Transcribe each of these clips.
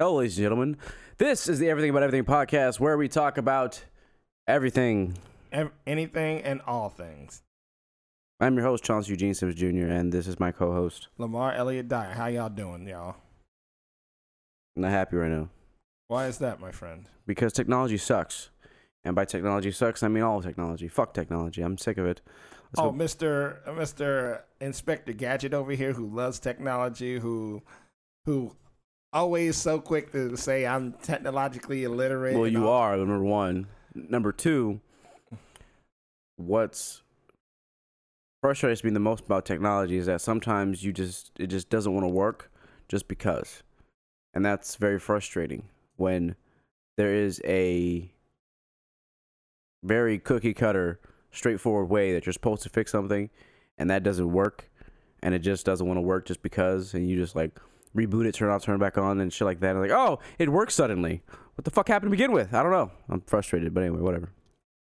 Hello, ladies and gentlemen. This is the Everything About Everything podcast where we talk about everything. Ev- anything and all things. I'm your host, Chauncey Eugene Sims Jr., and this is my co host. Lamar Elliott Dyer, how y'all doing, y'all? I'm not happy right now Why is that, my friend? because technology sucks. And by technology sucks, I mean all technology. Fuck technology. I'm sick of it. Let's oh, go- Mister Mister Inspector Gadget over here, who loves technology, who who always so quick to say I'm technologically illiterate. well, you all- are, number one. Number two, what's frustrates me the most about technology is that sometimes you just it just doesn't want to work just because and that's very frustrating when there is a very cookie cutter straightforward way that you're supposed to fix something and that doesn't work and it just doesn't want to work just because and you just like reboot it turn it off turn it back on and shit like that and like oh it works suddenly what the fuck happened to begin with i don't know i'm frustrated but anyway whatever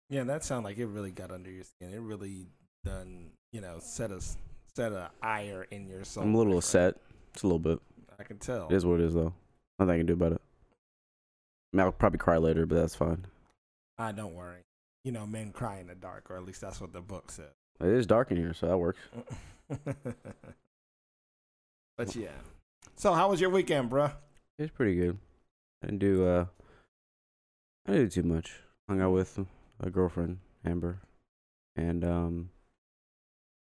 Yeah, that sounds like it really got under your skin. It really done, you know, set a set a ire in your soul. i'm a little upset it's a little bit I can tell. it is what it is though nothing i can do about it I mean, i'll probably cry later but that's fine Ah, don't worry. You know, men cry in the dark, or at least that's what the book said. it is dark in here so that works but yeah. So, how was your weekend, bruh? it's pretty good i didn't do uh i didn't do too much hung out with a girlfriend amber and um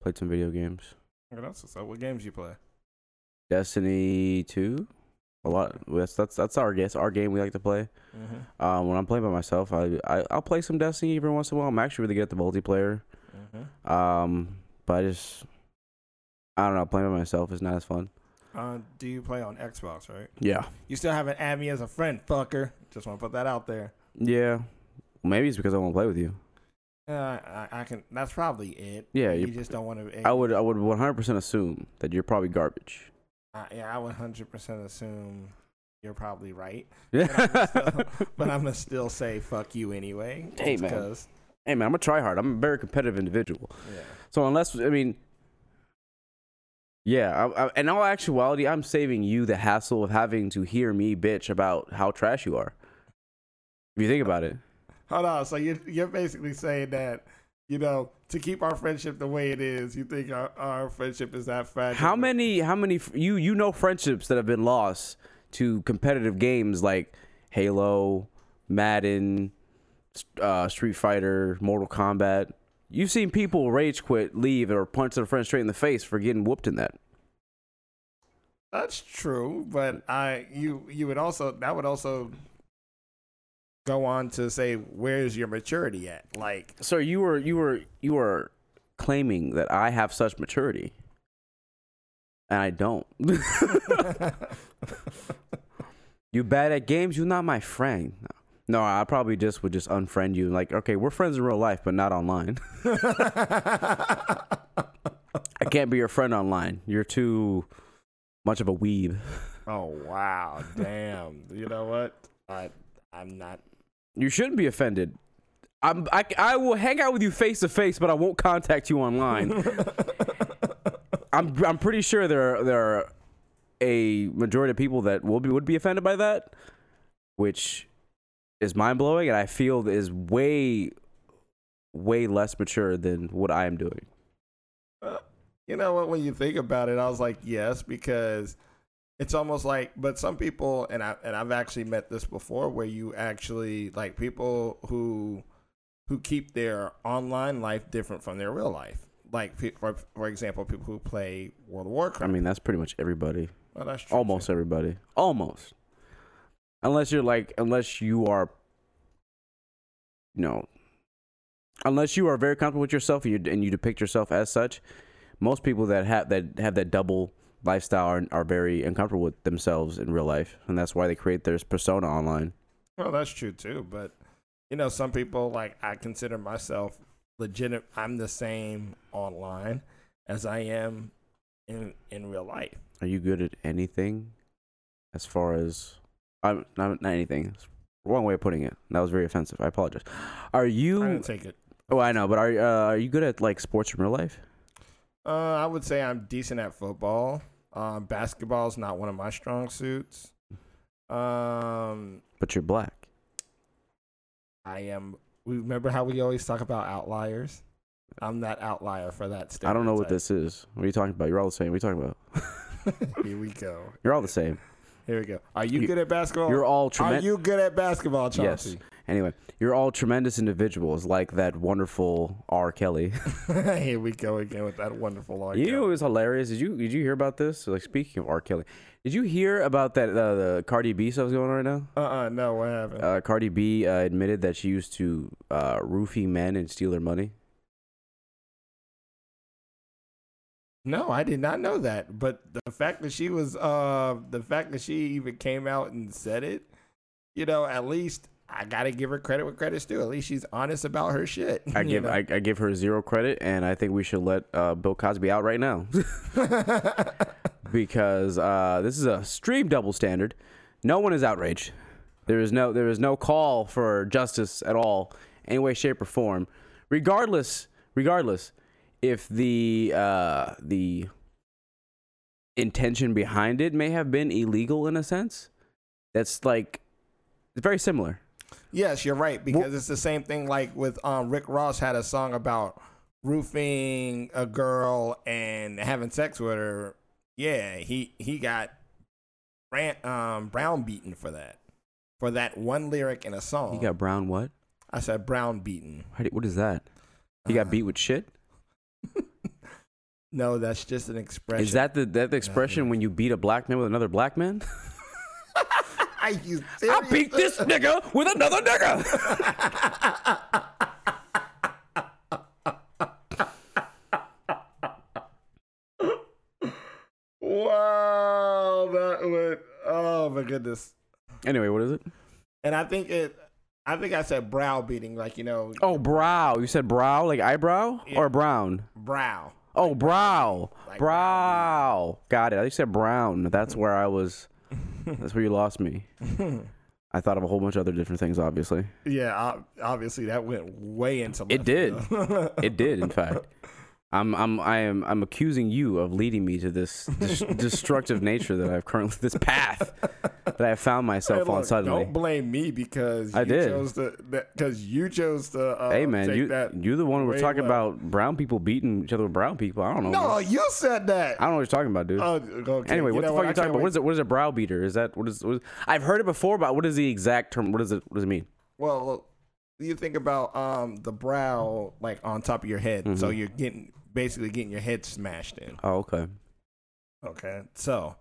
played some video games Okay, that's what's up. What games you play? Destiny two. A lot. That's that's that's our guess. Our game we like to play. Mm-hmm. Um, when I'm playing by myself, I, I I'll play some Destiny every once in a while. I'm actually really good at the multiplayer. Mm-hmm. Um, but I just I don't know. Playing by myself is not as fun. Uh, do you play on Xbox, right? Yeah. You still haven't added me as a friend, fucker. Just want to put that out there. Yeah. Maybe it's because I won't play with you. Uh, I, I can. That's probably it. Yeah, you you- just don't want to. I would I would 100% assume that you're probably garbage. Uh, yeah, I would hundred percent assume you're probably right, Yeah. but I'm gonna still say fuck you anyway. Hey, man. hey man, I'm a try hard. I'm a very competitive individual. Yeah. So unless I mean, yeah, I, I, in all actuality, I'm saving you the hassle of having to hear me bitch about how trash you are. If you think about it, Hold on. So you're you're basically saying that you know to keep our friendship the way it is, you think our, our friendship is that fragile? how many, how many you you know friendships that have been lost to competitive games like Halo, Madden, uh, Street Fighter, Mortal Kombat. You've seen people rage quit, leave, or punch their friend straight in the face for getting whooped in that. That's true, but I you you would also that would also go on to say where's your maturity at? Like So you were you were you were claiming that I have such maturity, and I don't. you bad at games. You're not my friend. No, I probably just would just unfriend you. Like, okay, we're friends in real life, but not online. I can't be your friend online. You're too much of a weeb. oh wow, damn. You know what? I I'm not. You shouldn't be offended. I'm, I, I will hang out with you face to face, but I won't contact you online. I'm I'm pretty sure there are, there are a majority of people that will be would be offended by that, which is mind blowing, and I feel is way way less mature than what I am doing. Uh, you know what? When you think about it, I was like, yes, because it's almost like. But some people, and I and I've actually met this before, where you actually like people who who keep their online life different from their real life. Like for for example, people who play World of Warcraft. I mean, that's pretty much everybody, well, that's true, almost too. everybody, almost. Unless you're like, unless you are, you know, unless you are very comfortable with yourself and you, and you depict yourself as such, most people that have that have that double lifestyle are, are very uncomfortable with themselves in real life, and that's why they create their persona online. Well, that's true too. But you know, some people like I consider myself legit. I'm the same online as I am in in real life. Are you good at anything? As far as I'm not, not anything. Wrong way of putting it. That was very offensive. I apologize. Are you? I didn't take it. Oh, I know, but are uh, are you good at like sports in real life? Uh, I would say I'm decent at football. Um, basketball is not one of my strong suits. Um, But you're black. I am. We remember how we always talk about outliers. I'm that outlier for that. I don't know what this is. What are you talking about? You're all the same. What are you talking about? Here we go. You're all the same. Here we go. Are you, You- good at basketball? You're all Are you good at basketball, Yes. Anyway, you're all tremendous individuals, like that wonderful R. Kelly. Here we go again with that wonderful R. You know it was hilarious. Did you did you hear about this? Like speaking of R. Kelly, did you hear about that uh, the Cardi B stuff going on right now? Uh uh no, what happened? Uh, Cardi B uh, admitted that she used to uh, roofie men and steal their money. No, I did not know that. But the fact that she was uh the fact that she even came out and said it, you know, at least I gotta give her credit where credit's due. At least she's honest about her shit. I give know? I, I give her zero credit, and I think we should let uh, Bill Cosby out right now because uh, this is a stream double standard. No one is outraged. There is no there is no call for justice at all, any way, shape, or form. Regardless, regardless, if the uh, the intention behind it may have been illegal in a sense, that's like it's very similar. Yes, you're right because it's the same thing like with um Rick Ross had a song about roofing a girl and having sex with her. Yeah, he he got Brand, um brown beaten for that. For that one lyric in a song. He got brown what? I said brown beaten. What is that? He got beat with shit. No, that's just an expression. Is that the that the expression when you beat a black man with another black man? Are you I serious? beat this nigga with another nigga. Wow, that would oh my goodness. Anyway, what is it? And I think it I think I said brow beating, like you know, Oh, brow. You said brow, like eyebrow or brown? brow. Oh, brow. Like Brow. Got it. I think you said brown. That's where I was. That's where you lost me. I thought of a whole bunch of other different things. Obviously, Yeah, obviously that went way into left It did. it did. In fact, I'm I'm I am I'm accusing you of leading me to this dis- destructive nature that I've currently this path that I have found Hey, myself on suddenly. Don't blame me because I you did. because you chose to. Uh, Hey man, take you that. you're the one who were talking left. about brown people beating each other with brown people. I don't know. No, you said that. I don't know what you're talking about, dude. Oh, okay. anyway, You what the fuck are you talking about? What is it? What is a brow beater? Is that what is, what is? I've heard it before, but what is the exact term? What is it? What does it mean? Well, look, you think about um the brow like on top of your head, so Mhm. you're getting basically getting your head smashed in. Oh, okay. Okay, so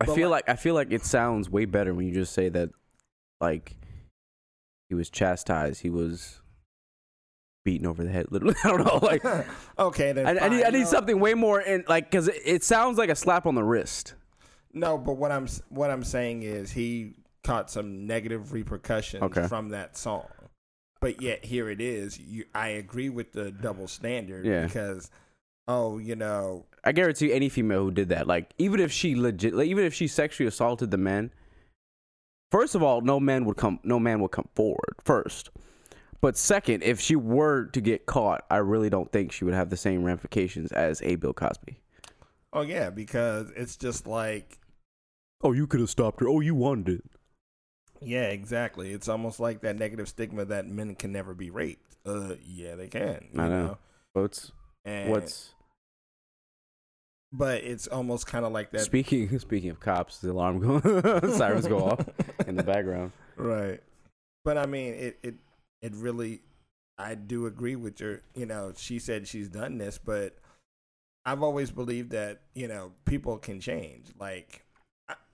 I feel like- like I feel like it sounds way better when you just say that, like, he was chastised. He was beaten over the head. Literally, I don't know. Like, okay, then I, I need I need something way more in like because it, it sounds like a slap on the wrist. No, but what I'm what I'm saying is he caught some negative repercussions Okay. from that song. But yet here it is. You, I agree with the double standard Yeah. because oh, you know, I guarantee any female who did that, like even if she legit, like, even if she sexually assaulted the man, first of all, no man would come, no man would come forward first. But second, if she were to get caught, I really don't think she would have the same ramifications as a Bill Cosby. oh yeah, because it's just like Oh, you could have stopped her. Oh, you wanted it. Yeah, exactly. It's almost like that negative stigma that men can never be raped. Uh, yeah, they can. You I know. What's And, what's but it's almost kind of like that. speaking speaking of cops, the alarm go sirens go off in the background. Right. But I mean, it, it, it really, I do agree with your, you know, she said she's done this, but I've always believed that, you know, people can change. Like,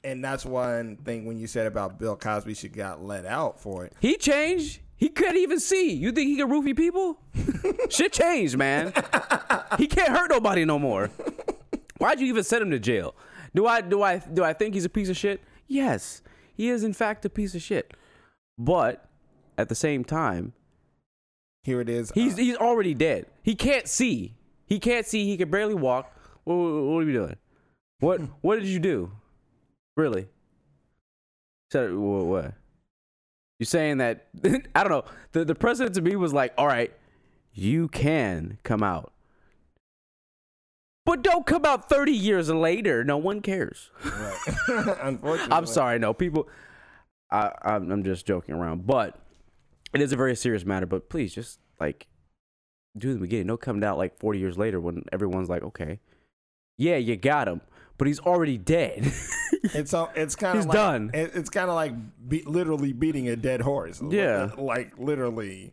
and that's one thing when you said about Bill Cosby, she got let out for it. He changed. He couldn't even see. You think he can roofie people? Shit changed, man. He can't hurt nobody no more. Why'd you even send him to jail? Do I do I do I think he's a piece of shit? Yes, he is in fact a piece of shit. But at the same time, Here it is. he's uh, he's already dead. He can't see. He can't see. He can barely walk. What, what, what are you doing? What what did you do? Really? Said what? what? You're saying that I don't know. The the president to me was like, all right, you can come out. But don't come out 30 years later. No one cares. right. Unfortunately. I'm sorry. No, people. I I'm, I'm just joking around, but it is a very serious matter. But please, just like do the beginning. Don't come out like 40 years later when everyone's like, okay, yeah, you got him, but he's already dead. It's it's kind of He's like, done. It, it's kind of like be, literally beating a dead horse. Yeah. Uh, like literally.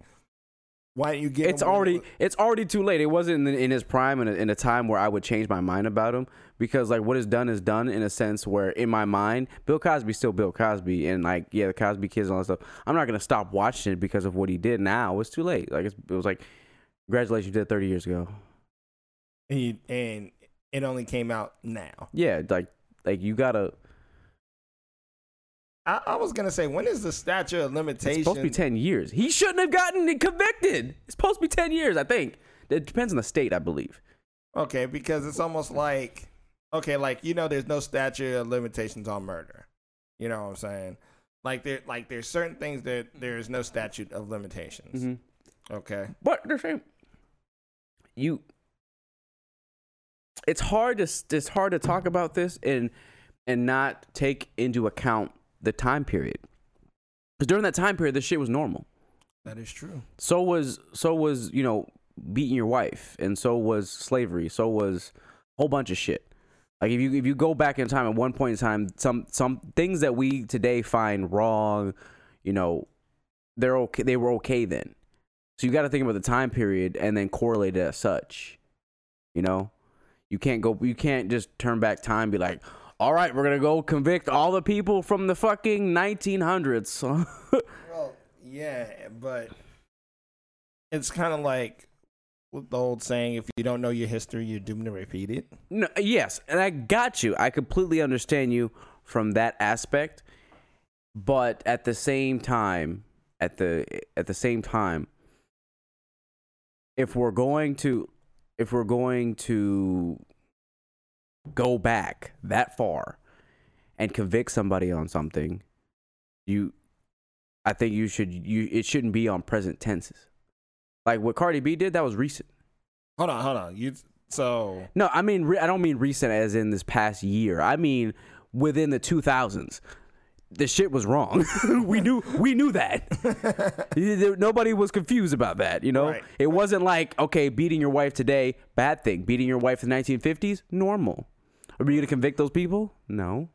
Why don't you get? it's already it's already too late. It wasn't in, in his prime in a, in a time where I would change my mind about him because like what is done is done in a sense where in my mind Bill Cosby's still Bill Cosby and like yeah the Cosby kids and all that stuff. I'm not gonna stop watching it because of what he did. Now it's too late. Like it's, it was like congratulations, you did it 30 years ago. And, you- and it only came out now. Yeah, like like you gotta. I, I was gonna say, when is the statute of limitations? It's limitation? supposed to be 10 years. He shouldn't have gotten convicted. It's supposed to be 10 years. I think it depends on the state. I believe. Okay, because it's almost like okay, like you know, there's no statute of limitations on murder. You know what I'm saying? Like there, like there's certain things that there's no statute of limitations. Mm-hmm. Okay. But the same. you. It's hard to it's hard to talk about this and and not take into account the time period. Because during that time period, this shit was normal. That is true. So was so was you know beating your wife, and so was slavery. So was a whole bunch of shit. Like if you if you go back in time at one point in time, some some things that we today find wrong, you know, they're okay. They were okay then. So you got to think about the time period and then correlate it as such. You know, you can't go. You can't just turn back time and be like, all right, we're gonna go convict all the people from the fucking 1900s. Well, yeah, but it's kind of like the old saying: if you don't know your history, you're doomed to repeat it. No, yes, and I got you. I completely understand you from that aspect, but at the same time, at the at the same time, if we're going to if we're going to go back that far and convict somebody on something, you I think you should you it shouldn't be on present tenses. Like what Cardi B did, that was recent. Hold on, hold on. You so No, I mean I don't mean recent as in this past year. I mean within the 2000s. The shit was wrong. we knew we knew that. Nobody was confused about that, you know? Right. It wasn't like, okay, beating your wife today, bad thing. Beating your wife in the 1950s, normal. Are we going to convict those people? No.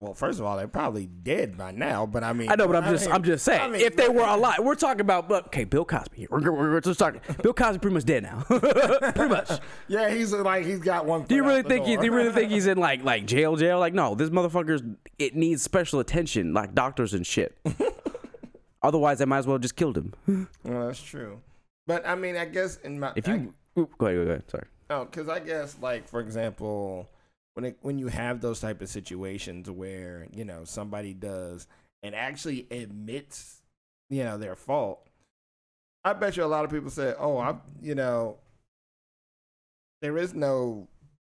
Well, first of all, they're probably dead by now. But I mean, I know, but I'm I just mean- I'm just saying. I mean, if they were alive, we're talking about but, okay, Bill Cosby. We're, we're, we're just talking. Bill Cosby pretty much dead now. pretty much. yeah, he's like he's got one. Do you really think he, do you really think he's in like like jail jail? Like no, this motherfucker's it needs special attention, like doctors and shit. Otherwise, I might as well just killed him. Well, that's true. But I mean, I guess in my If you Oop, go ahead, go ahead. Sorry. Oh, because I guess like for example, when it, when you have those type of situations where you know somebody does and actually admits you know their fault, I bet you a lot of people say, "Oh, I you know." There is no.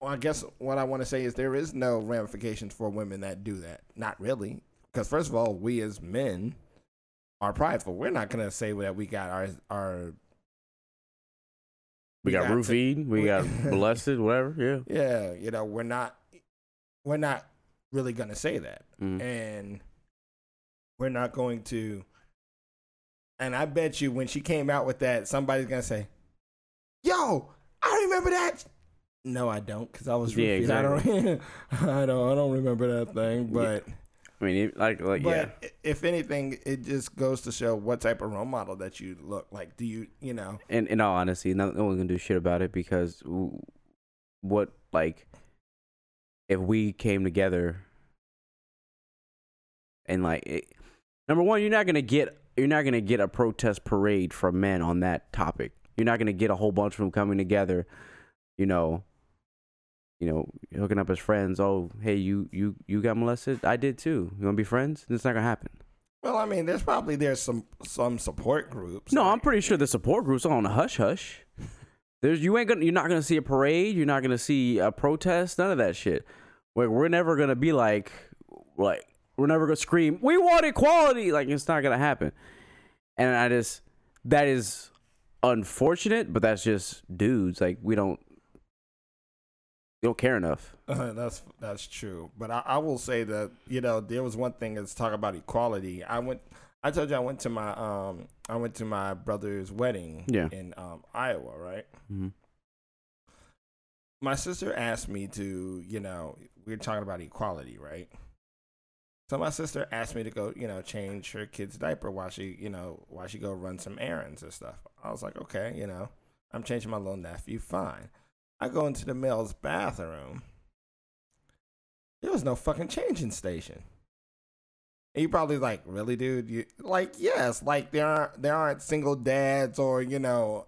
Well, I guess what I want to say is there is no ramifications for women that do that. Not really, because first of all, we as men are prideful. We're not gonna say that we got our our We got got. We got molested. Whatever. Yeah. yeah, you know, we're not we're not really gonna say that. Mm. And we're not going to and I bet you when she came out with that, somebody's gonna say, Yo, I remember that No, I don't, because I was Yeah, roofied. I don't I don't I don't remember that thing. But I mean, like like but yeah. if anything, it just goes to show what type of role model that you look like. Do you you know In in all honesty, no, no one's gonna do shit about it because what like if we came together and like it, number one, you're not gonna get you're not gonna get a protest parade from men on that topic. You're not gonna get a whole bunch of them coming together, you know. You know, hooking up as friends. Oh, hey, you you you got molested? I did too. You wanna be friends? It's not gonna happen. Well, I mean, there's probably there's some some support groups. No, I'm pretty sure the support groups are on a hush hush. There's you ain't gonna you're not gonna see a parade, you're not gonna see a protest, none of that shit. Like we're never gonna be like like we're never gonna scream, We want equality like it's not gonna happen. And I just that is unfortunate, but that's just dudes. Like we don't You don't care enough. Uh, that's that's true, but I, I will say that you know there was one thing that's talk about equality. I went, I told you I went to my um I went to my brother's wedding Yeah. in um Iowa, right? hmm My sister asked me to, you know, we are talking about equality, right? So my sister asked me to go, you know, change her kid's diaper while she, you know, while she go run some errands and stuff. I was like, okay, you know, I'm changing my little nephew, fine. I go into the male's bathroom. There was no fucking changing station. And you probably like, really, dude? You like, yes, like there aren't there aren't single dads or you know,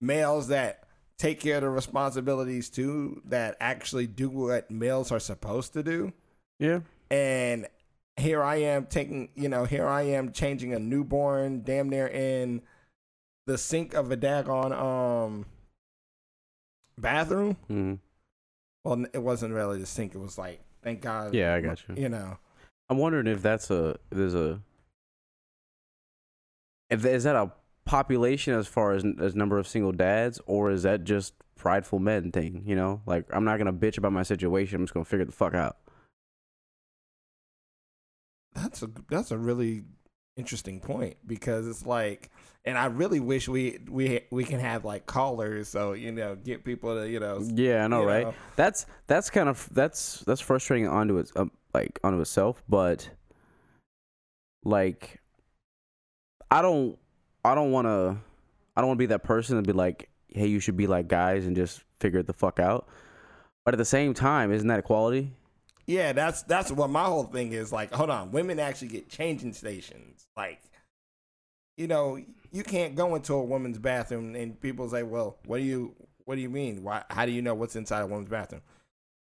males that take care of the responsibilities too that actually do what males are supposed to do. Yeah. And here I am taking, you know, here I am changing a newborn damn near in the sink of a daggone um bathroom. hmm Well, it wasn't really the sink. It was like, thank God. Yeah, I got you. You know, I'm wondering if that's a there's a if is that a population as far as as number of single dads or is that just prideful men thing? You know, like I'm not gonna bitch about my situation. I'm just gonna figure the fuck out. that's a that's a really interesting point because it's like, and I really wish we we we can have like callers so you know get people to you know Yeah, I know, right? know. That's that's kind of that's that's frustrating onto its um, like onto itself, but like I don't I don't want to I don't want to be that person and be like, "Hey, you should be like guys and just figure it the fuck out." But at the same time, isn't that equality? Yeah, that's that's what my whole thing is. Like, hold on, women actually get changing stations. Like, you know, you can't go into a woman's bathroom and people say, "Well, what do you what do you mean? Why? How do you know what's inside a woman's bathroom?"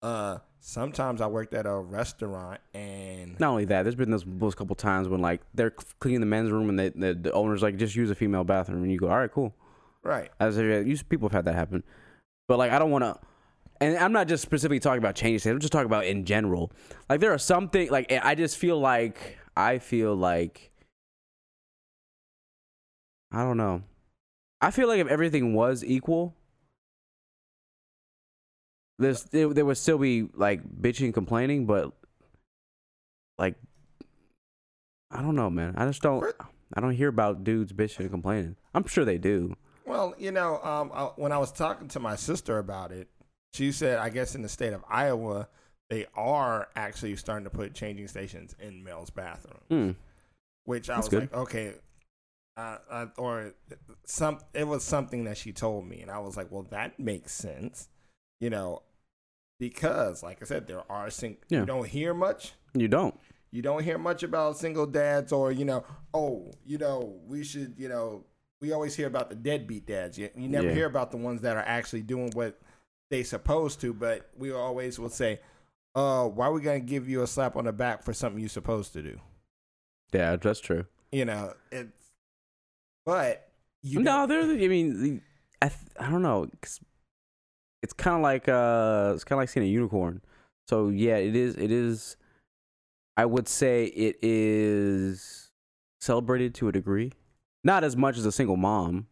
Uh, sometimes I worked at a restaurant and Not only that, there's been those, those couple times when like they're cleaning the men's room and they, the the owner's like, "Just use a female bathroom," and you go, "All right, cool." right, As if you people have had that happen, but like I don't want to. And I'm not just specifically talking about changes. I'm just talking about in general. Like there are some things. Like I just feel like I feel like I don't know. I feel like if everything was equal, there's there, there would still be like bitching, complaining, but like I don't know, man. I just don't. I don't hear about dudes bitching and complaining. I'm sure they do. Well, you know, um, I, when I was talking to my sister about it, she said, I guess in the state of Iowa, they are actually starting to put changing stations in males' bathrooms. Hmm. Which I That's was good. like, okay, uh, uh, or some. It was something that she told me, and I was like, well, that makes sense, you know, because like I said, there are sing- Yeah. you don't hear much. You don't. You don't hear much about single dads or, you know, oh, you know, we should, you know, we always hear about the deadbeat dads. You, you never Yeah. hear about the ones that are actually doing what they supposed to, but we always will say, uh, why are we to give you a slap on the back for something you're supposed to do? Yeah, that's true. You know, it's, but you no, there's. I mean, I th- I don't know. It's, it's kind of like uh, it's kind of like seeing a unicorn. So yeah, it is. It is. I would say it is celebrated to a degree, not as much as a single mom,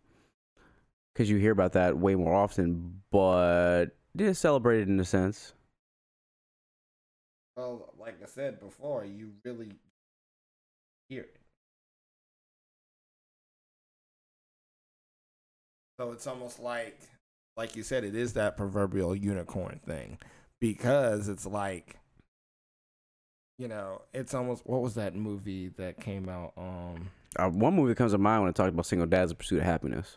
because you hear about that way more often. But it is celebrated in a sense. well, like I said before, you really hear it. So it's almost like, like you said, it is that proverbial unicorn thing, because it's like, you know, it's almost what was that movie that came out? Um, Uh, one movie that comes to mind when I talk about single dads: The Pursuit of Happyness.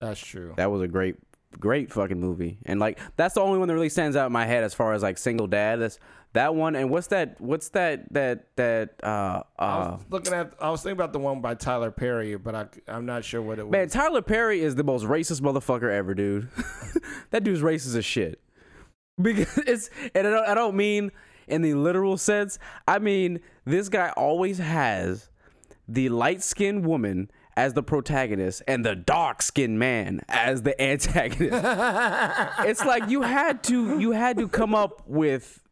that's true. That was a great, great fucking movie. And like that's the only one that really stands out in my head as far as like single dad. That's that one. And what's that? What's that? That that uh I uh. was looking at, I was thinking about the one by Tyler Perry, but I, I'm not sure what it was. Man, Tyler Perry is the most racist motherfucker ever, dude. that dude's racist as shit. Because it's and I don't, I don't mean in the literal sense. I mean this guy always has the light skinned woman as the protagonist and the dark skinned man as the antagonist. it's like you had to you had to come up with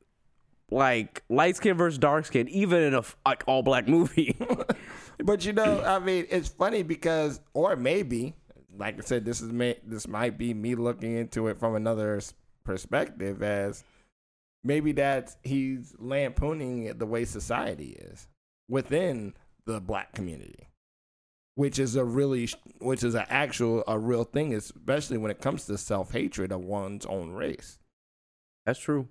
like light skin versus dark skin, even in a like all black movie. But you know, I mean, it's funny because, or maybe, like I said, this is may, this might be me looking into it from another perspective as maybe that he's lampooning the way society is within the black community which is a really which is an actual a real thing especially when it comes to self-hatred of one's own race That's true.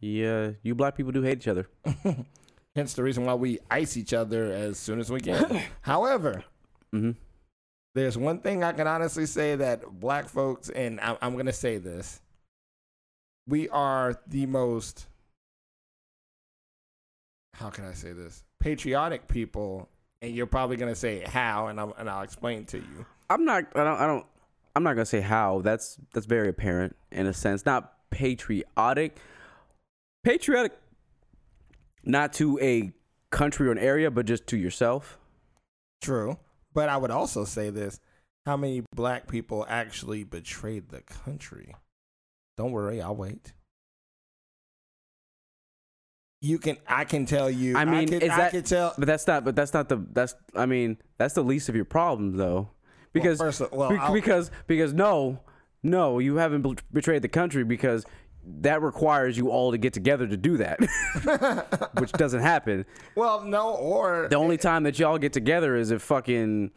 Yeah, you black people do hate each other. hence the reason why we ice each other as soon as we can however hmm there's one thing I can honestly say that black folks, and I'm, I'm going to say this, we are the most, how can I say this, patriotic people. And you're probably going to say how, and, I'm, and I'll explain to you. I'm not. I don't. I don't. I'm not gonna say how. That's that's very apparent in a sense. Not patriotic. Patriotic, not to a country or an area, but just to yourself. True. But I would also say this how many black people actually betrayed the country? Don't worry, I'll wait. You can, I can tell you. I mean, can, is I that- can tell. But that's not. But that's not the. That's. I mean, that's the least of your problems, though, because well, first well, Be- because because no, no, you haven't betrayed the country because that requires you all to get together to do that, which doesn't happen. well, no, or The only time that y'all get together is if fucking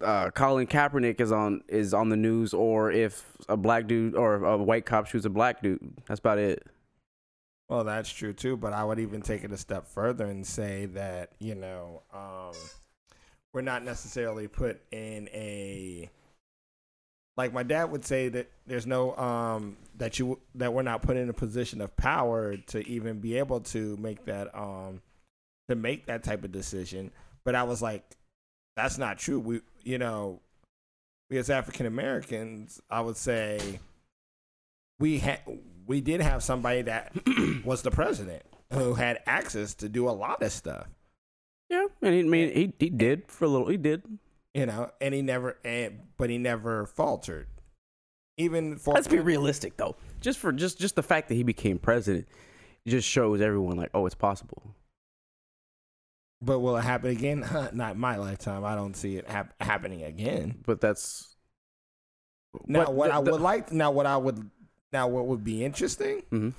uh, Colin Kaepernick is on is on the news, or if a black dude or a white cop shoots a black dude. That's about it. Well, that's true too, but I would even take it a step further and say that, you know, um, we're not necessarily put in a like my dad would say that there's no um that you that we're not put in a position of power to even be able to make that um to make that type of decision. But I was like, that's not true. We you know, we as African Americans, I would say we had we did have somebody that was the president who had access to do a lot of stuff, Yeah, and he, I mean he he did for a little. He did. you know, and he never, and, but he never faltered. Even for Let's be realistic though. Just for just just the fact that he became president, just shows everyone like, oh, it's possible. but will it happen again? Not my lifetime. I don't see it hap- happening again. But that's Now, but what the- I the- would like, now what I would, now what would be interesting Mhm.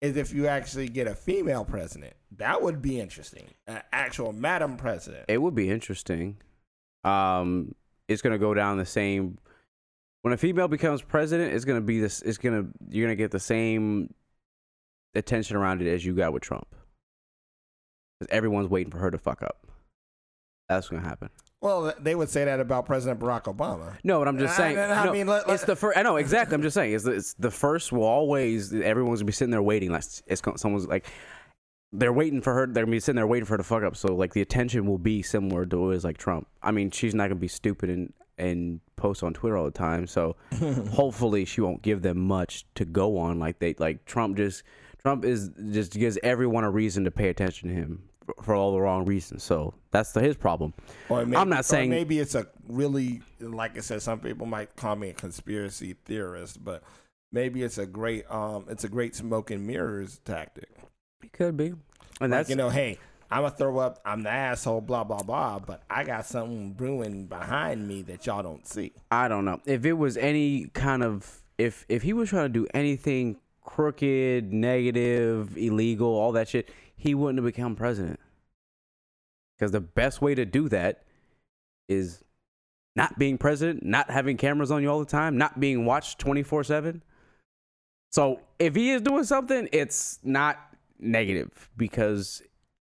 is if you actually get a female president. That would be interesting. An actual madam president. It would be interesting. Um, it's gonna go down the same. When a female becomes president, it's gonna be this. It's gonna you're gonna get the same attention around it as you got with Trump. Because everyone's waiting for her to fuck up. That's gonna happen. Well, they would say that about President Barack Obama. No, but I'm just I- saying. I no, mean, let- it's let- the first. I know exactly. I'm just saying. It's the, it's the first will always. Everyone's gonna be sitting there waiting. Like it's someone's like. They're waiting for her. They're gonna be sitting there waiting for her to fuck up. So like the attention will be similar to what is like Trump. I mean, she's not gonna be stupid and and post on Twitter all the time. So hopefully she won't give them much to go on. Like they like Trump just Trump is just gives everyone a reason to pay attention to him for, all the wrong reasons. So that's the, his problem. Or maybe, I'm not saying- maybe it's a really like I said. Some people might call me a conspiracy theorist, but maybe it's a great um, it's a great smoke and mirrors tactic. It could be, and Like, that's you know, hey, I'm gonna throw up. I'm the asshole. Blah blah blah. But I got something brewing behind me that y'all don't see. I don't know. If it was any kind of if if he was trying to do anything crooked, negative, illegal, all that shit, he wouldn't have become president. Because the best way to do that is not being president, not having cameras on you all the time, not being watched 24/7. So, if he is doing something, it's not negative because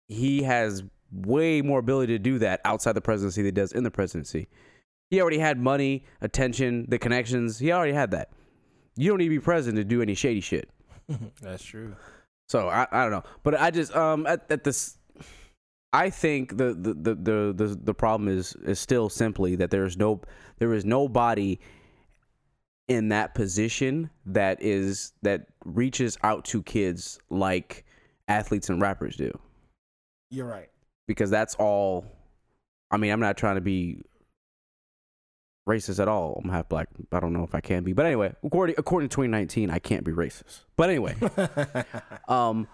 he has way more ability to do that outside the presidency than he does in the presidency. He already had money, attention, the connections. He already had that. You don't need to be president to do any shady shit. That's true. So I, I don't know, but I just um at, at this, I think the the, the the the the problem is is still simply that there's no there is nobody in that position that is that reaches out to kids like athletes and rappers do You're right. because that's all. I mean, I'm not trying to be racist at all. I'm half black. I don't know if I can be, but anyway, according according to 2019, I can't be racist. But anyway, um,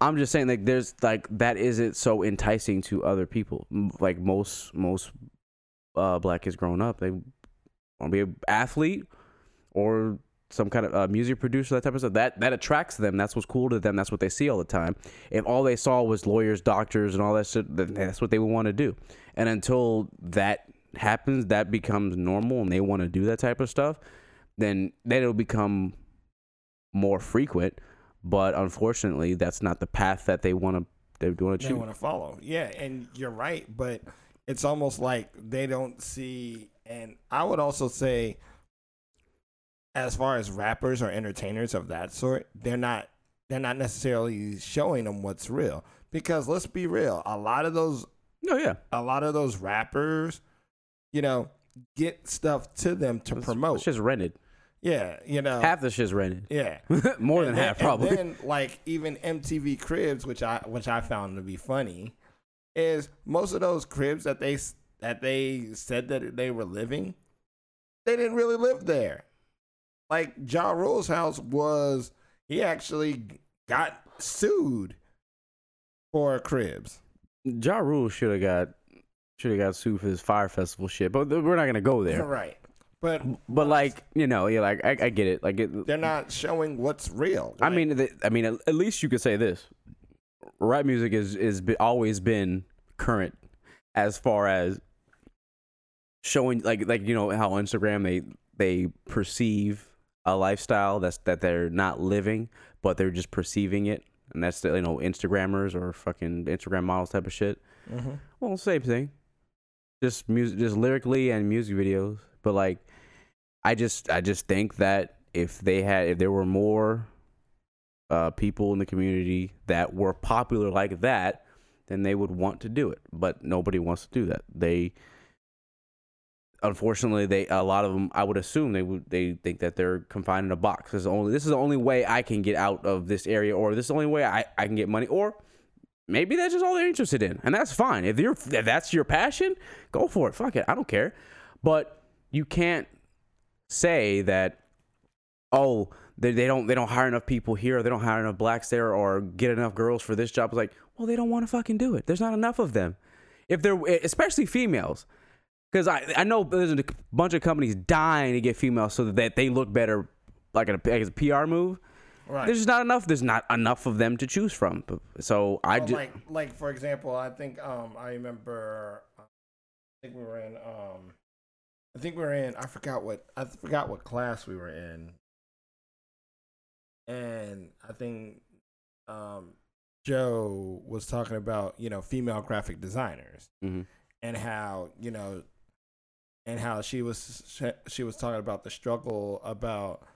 I'm just saying like there's like that isn't so enticing to other people. Like most most uh, black kids growing up, they want to be an athlete or some kind of uh, music producer, that type of stuff. That that attracts them. That's what's cool to them. That's what they see all the time. If all they saw was lawyers, doctors, and all that shit, then that's what they would want to do. And until that happens, that becomes normal, and they want to do that type of stuff, then then it'll become more frequent. But unfortunately, that's not the path that they want to they want to choose. they want to follow. Yeah, and you're right, but it's almost like they don't see. And I would also say, as far as rappers or entertainers of that sort, they're not they're not necessarily showing them what's real. Because let's be real, a lot of those Oh yeah, a lot of those rappers, you know, get stuff to them to promote. It's just rented. yeah, you know, Half the shit's rented. yeah. More than And then- half, probably. And then, like even MTV Cribs, which I which I found to be funny, is most of those cribs that they that they said that they were living, they didn't really live there. Like Ja Rule's house was, he actually got sued for cribs. Ja Rule should have got should have got sued for this Fyre Festival shit, but we're not gonna go there. Right. But But like you know, yeah, like I, I get it. Like it, they're not showing what's real. I Like, mean, I mean, at, least you could say this: rap music is is be, always been current as far as showing, like like you know how Instagram they they perceive a lifestyle that's that they're not living, but they're just perceiving it, and that's the, you know Instagrammers or fucking Instagram models type of shit. Mhm. Well, same thing. Just music, just lyrically and music videos. But like, I just, I just think that if they had, if there were more uh, people in the community that were popular like that, then they would want to do it. But nobody wants to do that. They, unfortunately, they a lot of them. I would assume they would. They think that they're confined in a box. This is only. This is the only way I can get out of this area, or this is the only way I, I can get money, or maybe that's just all they're interested in, and that's fine. If you're if that's your passion, go for it. Fuck it, I don't care. But you can't say that oh they, they don't they don't hire enough people here, or they don't hire enough blacks there, or get enough girls for this job. It's like well they don't want to fucking do it. There's not enough of them. If they're especially females. Because I, I know there's a bunch of companies dying to get females so that they look better, like a, like a PR move. Right. There's just not enough. There's not enough of them to choose from. So I Well, just like like for example, I think um I remember uh, I think we were in um I think we were in I forgot what I forgot what class we were in. And I think um Joe was talking about, you know, female graphic designers Mhm. and how, you know, and how she was she was talking about the struggle about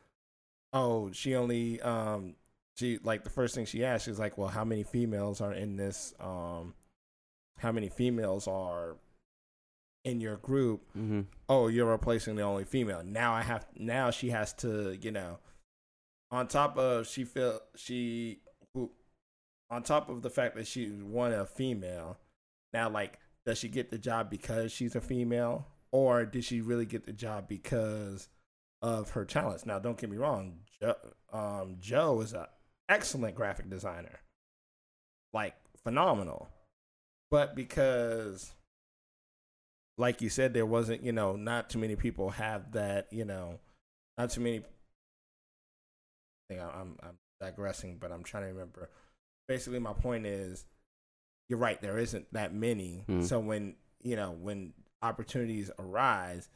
oh, she only um she like the first thing she asked, she's like, Well, how many females are in this um how many females are in your group? Mhm. Oh, you're replacing the only female. Now I have now she has to, you know, on top of she feel she who on top of the fact that she one a female, now like does she get the job because she's a female? Or did she really get the job because of her talents? Now don't get me wrong, Joe, um, Joe is an excellent graphic designer. Like phenomenal. But because like you said, there wasn't, you know, not too many people have that, you know, not too many. I think I'm, I'm digressing, but I'm trying to remember. Basically, my point is, you're right. There isn't that many. Mhm. So when you know when opportunities arise,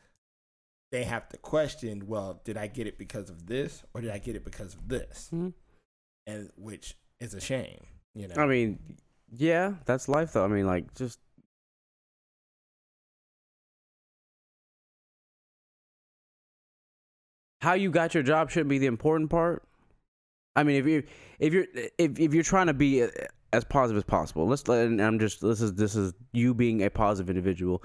they have to question. Well, did I get it because of this, or did I get it because of this? Mhm. And which is a shame. You know. I mean, yeah, that's life though. I mean, like just how you got your job shouldn't be the important part. I mean, if you if you're if if you're trying to be uh, as positive as possible, let's let and I'm just this is this is you being a positive individual.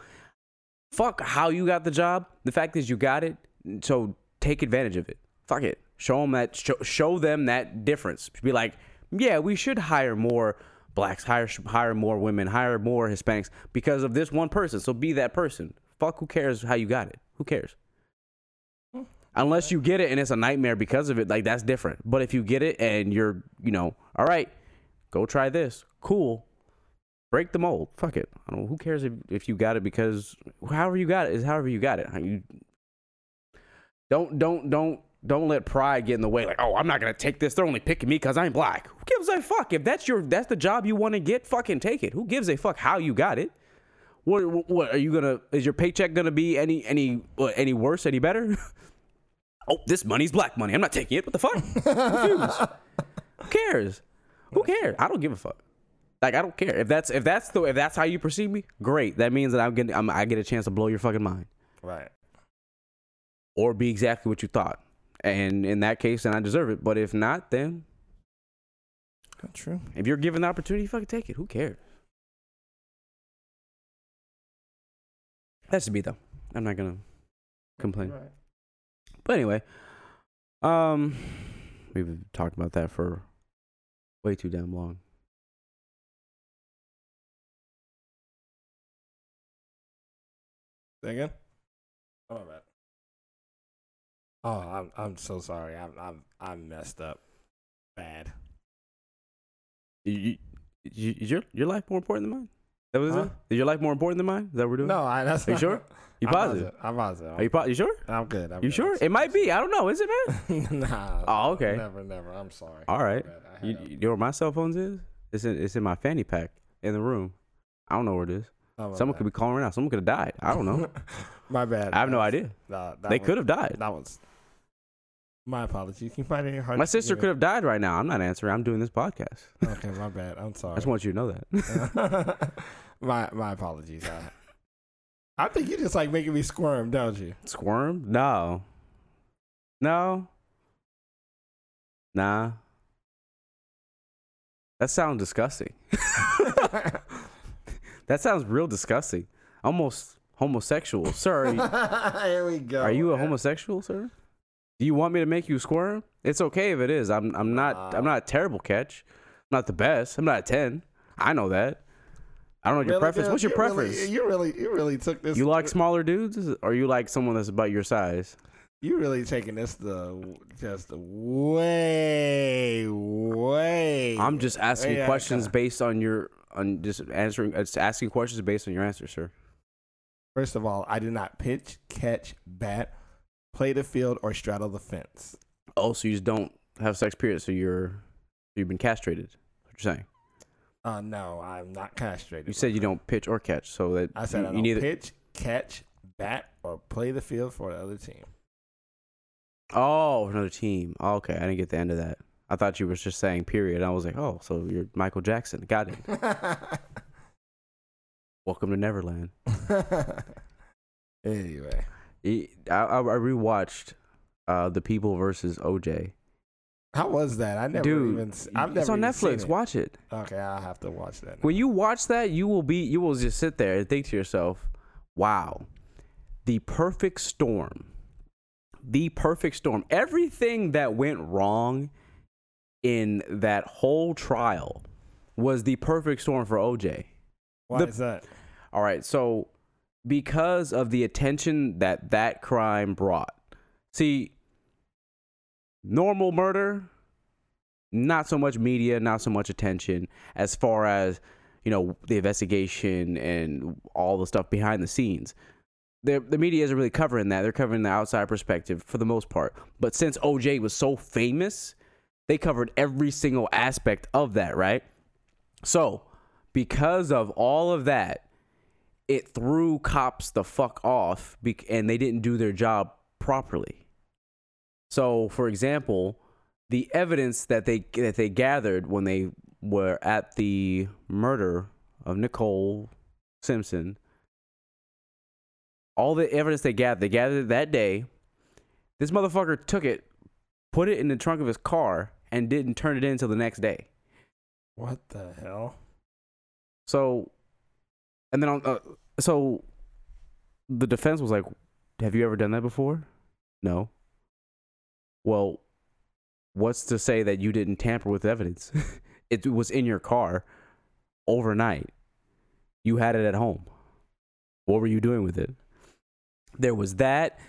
Fuck how you got the job. The fact is you got it, so take advantage of it. Fuck it. Show them that show, show them that difference. Be like, yeah, we should hire more blacks, hire hire more women, hire more Hispanics because of this one person. So be that person. Fuck who cares how you got it? Who cares? Unless you get it and it's a nightmare because of it, like that's different. But if you get it and you're, you know, all right, go try this. Cool. Break the mold. Fuck it. Who cares if, if you got it because however you got it is however you got it. You don't don't don't don't let pride get in the way. Like, oh, I'm not gonna take this. They're only picking me because I'm black. Who gives a fuck? If that's your that's the job you want to get, fucking take it. Who gives a fuck how you got it? What, what what are you gonna? Is your paycheck gonna be any any what, any worse? Any better? oh, this money's black money. I'm not taking it. What the fuck? Who cares? Who cares? I don't give a fuck. Like I don't care if that's if that's the if that's how you perceive me. Great. That means that I'm getting I'm, I get a chance to blow your fucking mind Right. or be exactly what you thought. And in that case, then I deserve it. But if not, then True. if you're given the opportunity, fucking take it. Who cares? That's to be though. I'm not gonna complain. Right. But anyway, um, we've talked about that for way too damn long. Say again? Oh, my bad. Oh, I'm I'm so sorry. I'm I'm I'm messed up. Bad. You, you, you- is your your life more important than mine? That was Huh? it. Is your life more important than mine? Is that what we're doing? No, I, that's Are you not- sure? You I'm positive? I'm positive. Are you po- you sure? I'm good. I'm You good. sure? It might be. I don't know. Is it, man? nah. Oh, okay. Never, never. I'm sorry. All right. My You, you know where my cell phones is? It's in it's in my fanny pack in the room. I don't know where it is. Oh, Someone could be calling right now. Someone could have died. I don't know. my bad. I have no That's- idea. Nah, that They could have died. That was my apologies. Can you find it in your heart? My sister could have died right now. I'm not answering. I'm doing this podcast. Okay, my bad. I'm sorry. I sorry. just want you to know that. my my apologies. I, I think you just like making me squirm, don't you? Squirm? No. No. Nah. That sounds disgusting. That sounds real disgusting. Almost homosexual. Sir, are you, Here we go. are you a man. homosexual, sir? Do you want me to make you squirm? It's okay if it is. I'm I'm not I'm not a terrible catch. I'm not the best. I'm not a 10. I know that. I don't know your Really, preference. dude? What's your You preference? Really, you really, you really took this. you like smaller dudes or you like someone that's about your size? You really taking this the just way, way. I'm just asking Yeah, questions kinda. based on your on just answering uh, just asking questions based on your answer, sir. First of all, I did not pitch, catch, bat, play the field, or straddle the fence. Oh, so you just don't have sex period, so you're you've been castrated. What you're saying. Uh, no, I'm not castrated. You said you don't pitch or catch, so that I said you, I you don't neither pitch, catch, bat, or play the field for the other team. Oh, another team. Oh, okay, I didn't get the end of that. I thought you were just saying period. I was like, oh, so you're Michael Jackson. Got it. Welcome to Neverland. anyway, I rewatched uh, The People versus OJ. how was that? I never Dude, even. I've never it's on Netflix. it. Watch it. Okay, I'll have to watch that. When you watch that, you will be you will just sit there and think to yourself, "Wow, the perfect storm. The perfect storm. Everything that went wrong in that whole trial was the perfect storm for OJ." Why the- is that? All right, so because of the attention that that crime brought. See, normal murder, not so much media, not so much attention as far as, you know, the investigation and all the stuff behind the scenes. The, the media isn't really covering that. They're covering the outside perspective for the most part. But since OJ was so famous, they covered every single aspect of that, right? So, because of all of that, it threw cops the fuck off and they didn't do their job properly. So, for example, the evidence that they that they gathered when they were at the murder of Nicole Simpson, all the evidence they gathered, they gathered that day. This motherfucker took it, put it in the trunk of his car, and didn't turn it in until the next day. What the hell? So, and then on, uh, so the defense was like, "Have you ever done that before?" No. Well, what's to say that you didn't tamper with evidence? it was in your car overnight. You had it at home. What were you doing with it? There was that.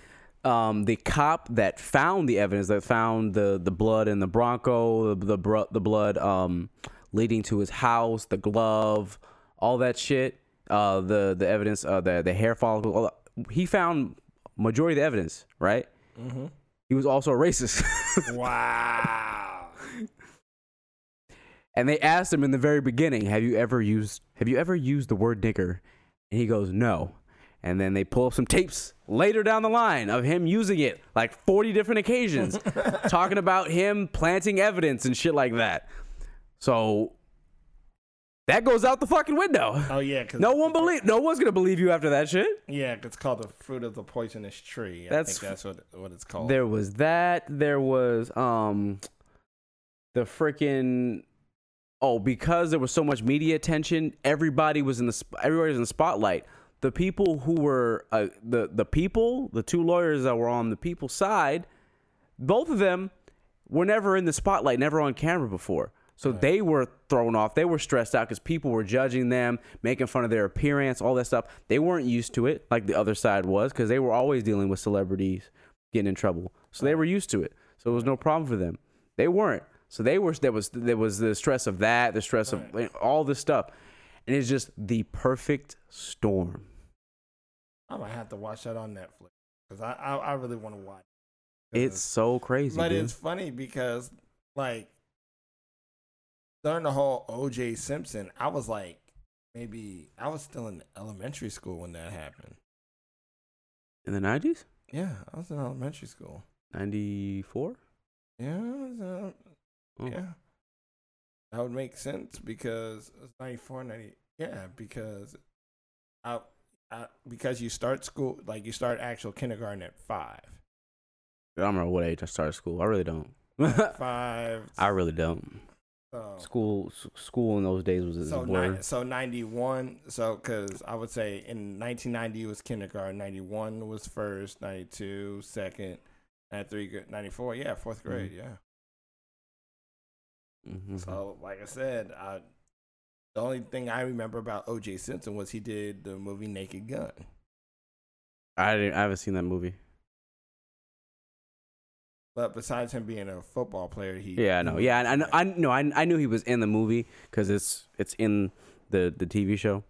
Um, the cop that found the evidence, that found the the blood in the Bronco, the the, the blood um, leading to his house, the glove, all that shit. Uh, the the evidence, uh, the the hair follicle. He found majority of the evidence, right? Mm-hmm. He was also a racist. wow. and they asked him in the very beginning, "Have you ever used Have you ever used the word nigger?" And he goes, "No." And then they pull up some tapes later down the line of him using it like 40 different occasions, talking about him planting evidence and shit like that. So that goes out the fucking window. Oh yeah, No one believe. No one's gonna believe you after that shit. Yeah, it's called the fruit of the poisonous tree. I That's- think that's what what it's called. There was that. There was um the freaking oh because there was so much media attention, everybody was in the everybody was in the spotlight. The people who were uh, the the people, the two lawyers that were on the people's side, both of them were never in the spotlight, never on camera before. So they were thrown off. They were stressed out because people were judging them, making fun of their appearance, all that stuff. They weren't used to it like the other side was because they were always dealing with celebrities getting in trouble. So they were used to it. So it was no problem for them. They weren't. So they were. There was there was the stress of that, the stress of like, all this stuff, and it's just the perfect storm. I might have to watch that on Netflix because I, I I really want to watch. it. It's so crazy, but dude. it's funny because like during the whole OJ Simpson, I was like maybe I was still in elementary school when that happened. in the nineties, Yeah, I was in elementary school. ninety four. Yeah, was in- Oh. yeah. That would make sense because it's 94, 90. Yeah, because I, I because you start school like you start actual kindergarten at five. I don't remember what age I started school. I really don't. Five. I really don't. so, School, school in those days was so, ni- so 91. So, because I would say in 1990 was kindergarten, 91 was first, 92 second, 93, gr- 94. Yeah, fourth grade. Yeah. Mhm. So, like I said, I, the only thing I remember about O.J. Simpson was he did the movie Naked Gun. I didn't, I haven't seen that movie. But besides him being a football player, he Yeah, I know. Yeah, I, I know. I know. I, I knew he was in the movie because it's it's in the the TV show.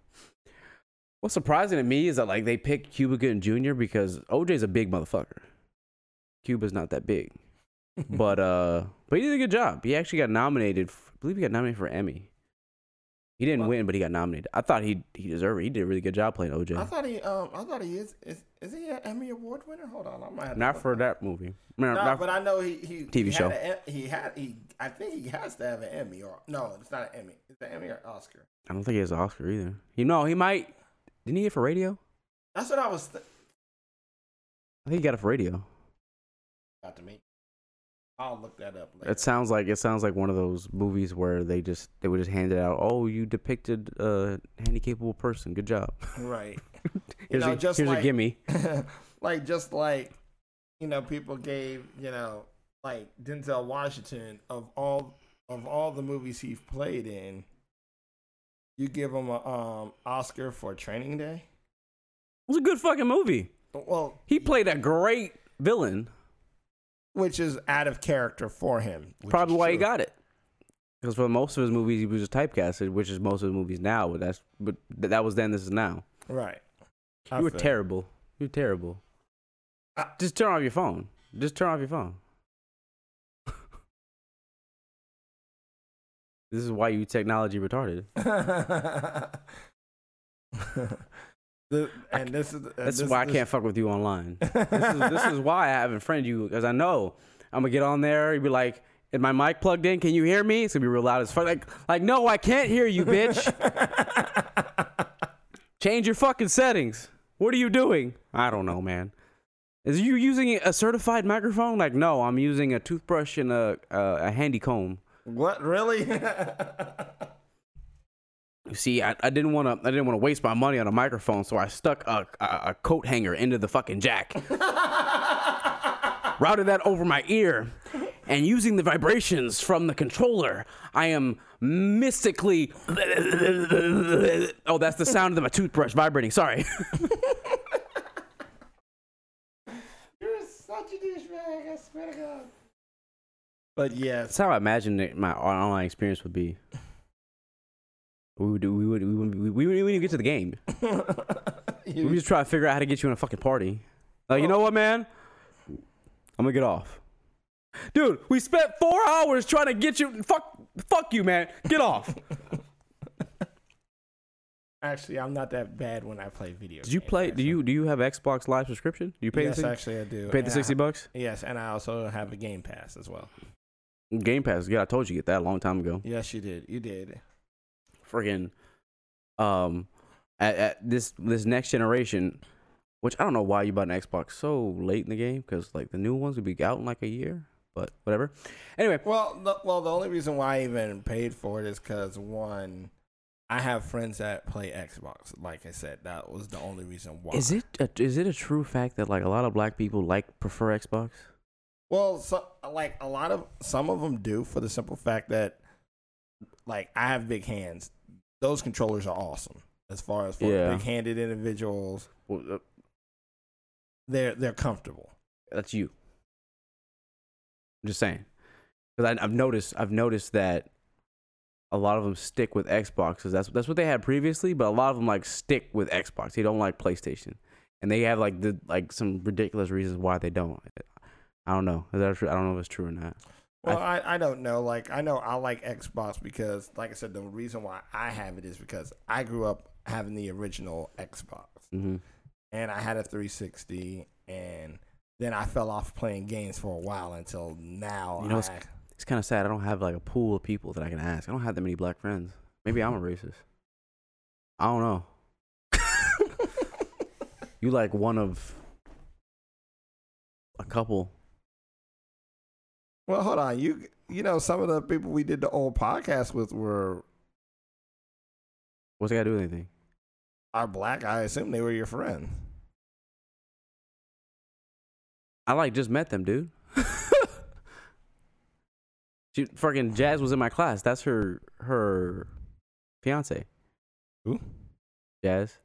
What's surprising to me is that like they picked Cuba Gooding Jr. because OJ's a big motherfucker. Cuba's not that big, but uh, but he did a good job. He actually got nominated. I believe he got nominated for Emmy. He didn't Well- win, but he got nominated. I thought he he deserved it. He did a really good job playing OJ. I thought he um I thought he is is is he an Emmy Award winner? Hold on, I might have not for that movie. No, No, not- but I know he he TV he show. A, he had he. I think he has to have an Emmy or no, it's not an Emmy. It's an Emmy or Oscar. I don't think he has an Oscar either. You know, he might. Didn't he get it for radio? That's what I was th- I think he got it for radio. about to make. I'll look that up later. It sounds like it sounds like one of those movies where they just they would just hand it out. Oh, you depicted a handicapable person. Good job. right. Here's, know, a, just here's like- a gimme. like just like you know people gave you know like Denzel Washington of all of all the movies he's played in you give him a um Oscar for Training Day It was a good fucking movie. well He played a great villain. Which is out of character for him Probably why he got it. Because for most of his movies, he was just typecasted, which is most of his movies now. But that's but th- that was then. This is now. right I You were feel- terrible. You were terrible. I- just turn off your phone. Just turn off your phone. this is why you technology retarded. The- and this is and That's this- why I this- can't fuck with you online. This is, this is why I haven't friended you because I know I'm gonna get on there. You'd be like, "Is my mic plugged in? Can you hear me?" It's gonna be real loud as fuck. Like, like, no, I can't hear you, bitch. Change your fucking settings. What are you doing? I don't know, man. Is you using a certified microphone? Like, no, I'm using a toothbrush and a a, a handy comb. what really see, I, I didn't want to I didn't want to waste my money on a microphone, so I stuck a, a, a coat hanger into the fucking jack. routed that over my ear, and using the vibrations from the controller, I am mystically. oh, that's the sound of my toothbrush vibrating. Sorry. You're such a douchebag, I swear to God. But yeah That's how I imagined it, my online experience would be. We would do. We would. We would. We, we wouldn't even get to the game. We would just try to figure out how to get you in a fucking party. Like, you know what, man? I'm gonna get off. Dude, we spent four hours trying to get you. Fuck, fuck you, man. Get off. Actually, I'm not that bad when I play video. Did you games, play? Do actually. you do you have Xbox Live subscription? Do you pay Yes, the actually, I do. pay the sixty I, bucks? Yes, and I also have a Game Pass as well. Game Pass. Yeah, I told you to get that a long time ago. Yes, you did. You did. Friggin', um, at, at this this next generation, which I don't know why you bought an Xbox so late in the game because like the new ones would be out in like a year, but whatever. Anyway, Well, the, well, the only reason why I even paid for it is because one, I have friends that play Xbox. Like I said, that was the only reason why. is it a, is it a true fact that like a lot of black people like prefer Xbox? Well, so, like a lot of some of them do for the simple fact that, like, I have big hands. Those controllers are awesome. As far as for Yeah. big-handed individuals, Well, uh, they're they're comfortable. that's you. I'm just saying, because I've noticed I've noticed that a lot of them stick with Xboxes. That's that's what they had previously, but a lot of them like stick with Xbox. They don't like PlayStation, and they have like the like some ridiculous reasons why they don't. I don't know. Is that true? I don't know if it's true or not. Well, I, I don't know. Like I know I like Xbox because, like I said, the reason why I have it is because I grew up having the original Xbox. hmm and I had a 360, and then I fell off playing games for a while until now. You know, it's- It's kind of sad. I don't have like a pool of people that I can ask. I don't have that many black friends. Maybe I'm a racist. I don't know. You like one of a couple. Well, hold on. You you know some of the people we did the old podcast with were What's that got to do with anything? are black. I assume they were your friends. I like just met them, dude. she fucking Jazz was in my class. That's her her fiance. Who? Jazz.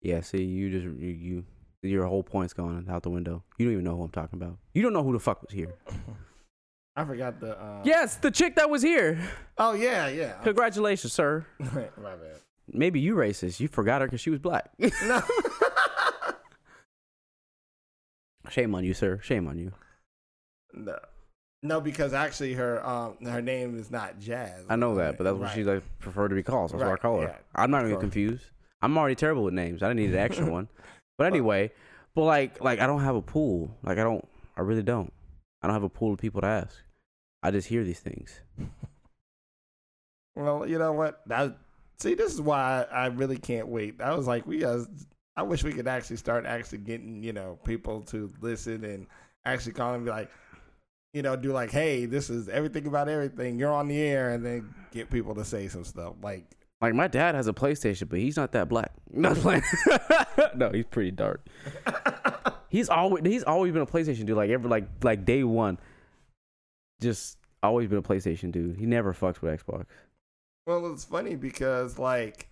Yeah, see, you just you, you your whole point's gone out the window. You don't even know who I'm talking about. You don't know who the fuck was here. I forgot the. Uh, Yes, the chick that was here. Oh yeah, yeah. Congratulations, sir. My bad. Maybe you racist. You forgot her because she was black. No. Shame on you, sir. Shame on you. no. No, because actually her um her name is not Jazz. I know that, but that's what Right. she like preferred to be called. So that's what I Right, call her. yeah, I'm not even confused. I'm already terrible with names. I didn't need an extra one. But anyway, but like like I don't have a pool. Like I don't. I really don't. I don't have a pool of people to ask. I just hear these things. Well, you know what? That see, this is why I, I really can't wait. I was like, we guys. I wish we could actually start actually getting you know people to listen and actually call and be like, you know, do like, hey, this is everything about everything. You're on the air, and then get people to say some stuff like. Like my dad has a PlayStation, but he's not that black. Not playing. no, he's pretty dark. He's always he's always been a PlayStation dude. Like ever like like day one, just always been a PlayStation dude. He never fucks with Xbox. Well, it's funny because like,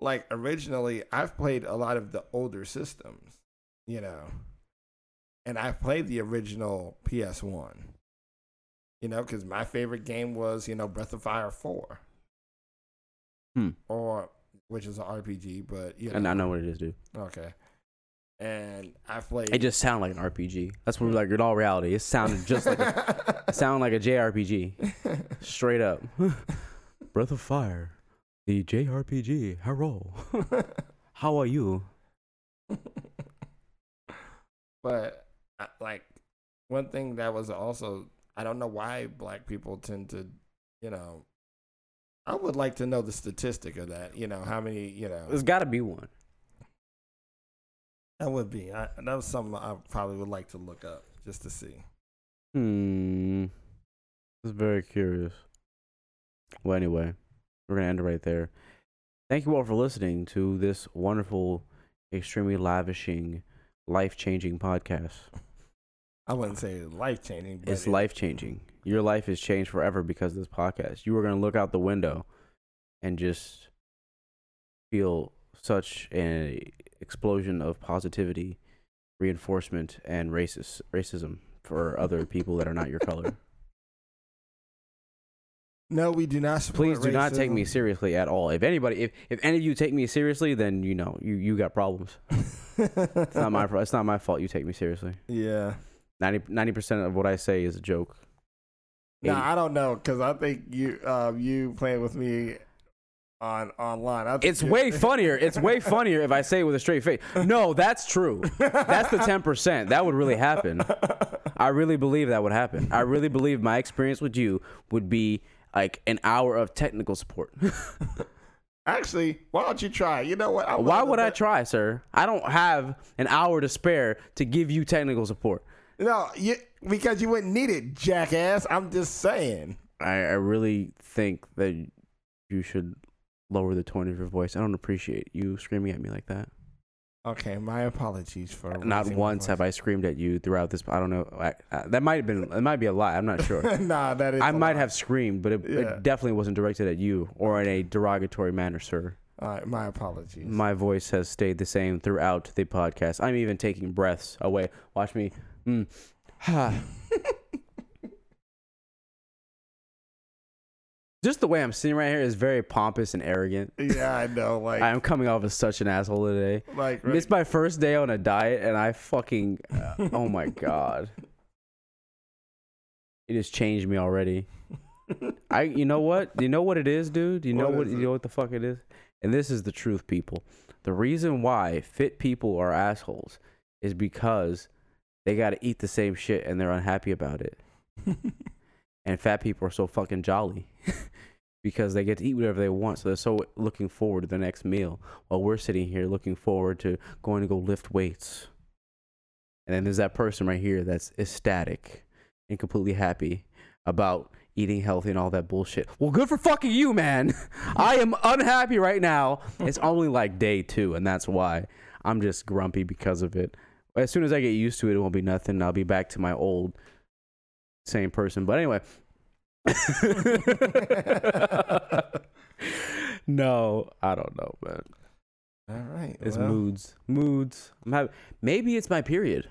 like originally, I've played a lot of the older systems, you know, and I've played the original PS One. You know, because my favorite game was you know Breath of Fire Four. Hmm. Or which is an RPG, but you know, And I know what it is, dude. okay. And I played. It just sounded like an RPG. That's what we're like in all reality, it sounded just like a, it sounded like a JRPG, straight up. Breath of Fire, the JRPG. Hello, how are you? But like one thing that was also I don't know why black people tend to, you know, I would like to know the statistic of that. You know, how many, you know, There's got to be one. that would be. I, that was something I probably would like to look up just to see. Hmm. That's very curious. Well, anyway, we're gonna end it right there. Thank you all for listening to this wonderful, extremely lavishing, life-changing podcast. I wouldn't say life changing, but It's it- life changing. Your life is changed forever because of this podcast. You are going to look out the window and just feel such an explosion of positivity, reinforcement, and racist racism for other people that are not your color. No, we do not support Please do not take me seriously at all. If anybody, if, if any of you take me seriously, then you know you you got problems. It's not my it's not my fault. You take me seriously. yeah. 90 percent of what I say is a joke. No, 80. I don't know because I think you um you playing with me on online. It's you- way funnier. It's way funnier if I say it with a straight face. No, that's true. That's the ten percent. That would really happen. I really believe that would happen. I really believe my experience with you would be like an hour of technical support. Actually, why don't you try? You know what? Why would I try, sir? I don't have an hour to spare to give you technical support. No, you because you wouldn't need it, jackass. I'm just saying. I, I really think that you should lower the tone of your voice. I don't appreciate you screaming at me like that. Okay, my apologies for Not once have I screamed at you throughout this. I don't know. I, I, that might have been. It might be a lie. I'm not sure. Nah, that is. I might lie. have screamed, but it, Yeah. it definitely wasn't directed at you or in a derogatory manner, sir. All right, my apologies. My voice has stayed the same throughout the podcast. I'm even taking breaths away. Watch me. Mm. Just the way I'm sitting right here is very pompous and arrogant. yeah, I know. Like, I am coming off as such an asshole today. like It's my first day on a diet, and I fucking. oh my god. It has changed me already. I, you know what? You know what it is, dude. You know What what? You know what the fuck it is. And this is the truth, people. The reason why fit people are assholes is because they got to eat the same shit and they're unhappy about it. and fat people are so fucking jolly because they get to eat whatever they want. So they're so looking forward to the next meal while we're sitting here looking forward to going to go lift weights. And then there's that person right here that's ecstatic and completely happy about eating healthy and all that bullshit. Well, good for fucking you, man. I am unhappy right now. It's only like day two, and that's why I'm just grumpy because of it. As soon as I get used to it, it won't be nothing. I'll be back to my old same person. But anyway. no, I don't know, man. All right. It's well, moods. Moods. I'm having, maybe it's my period.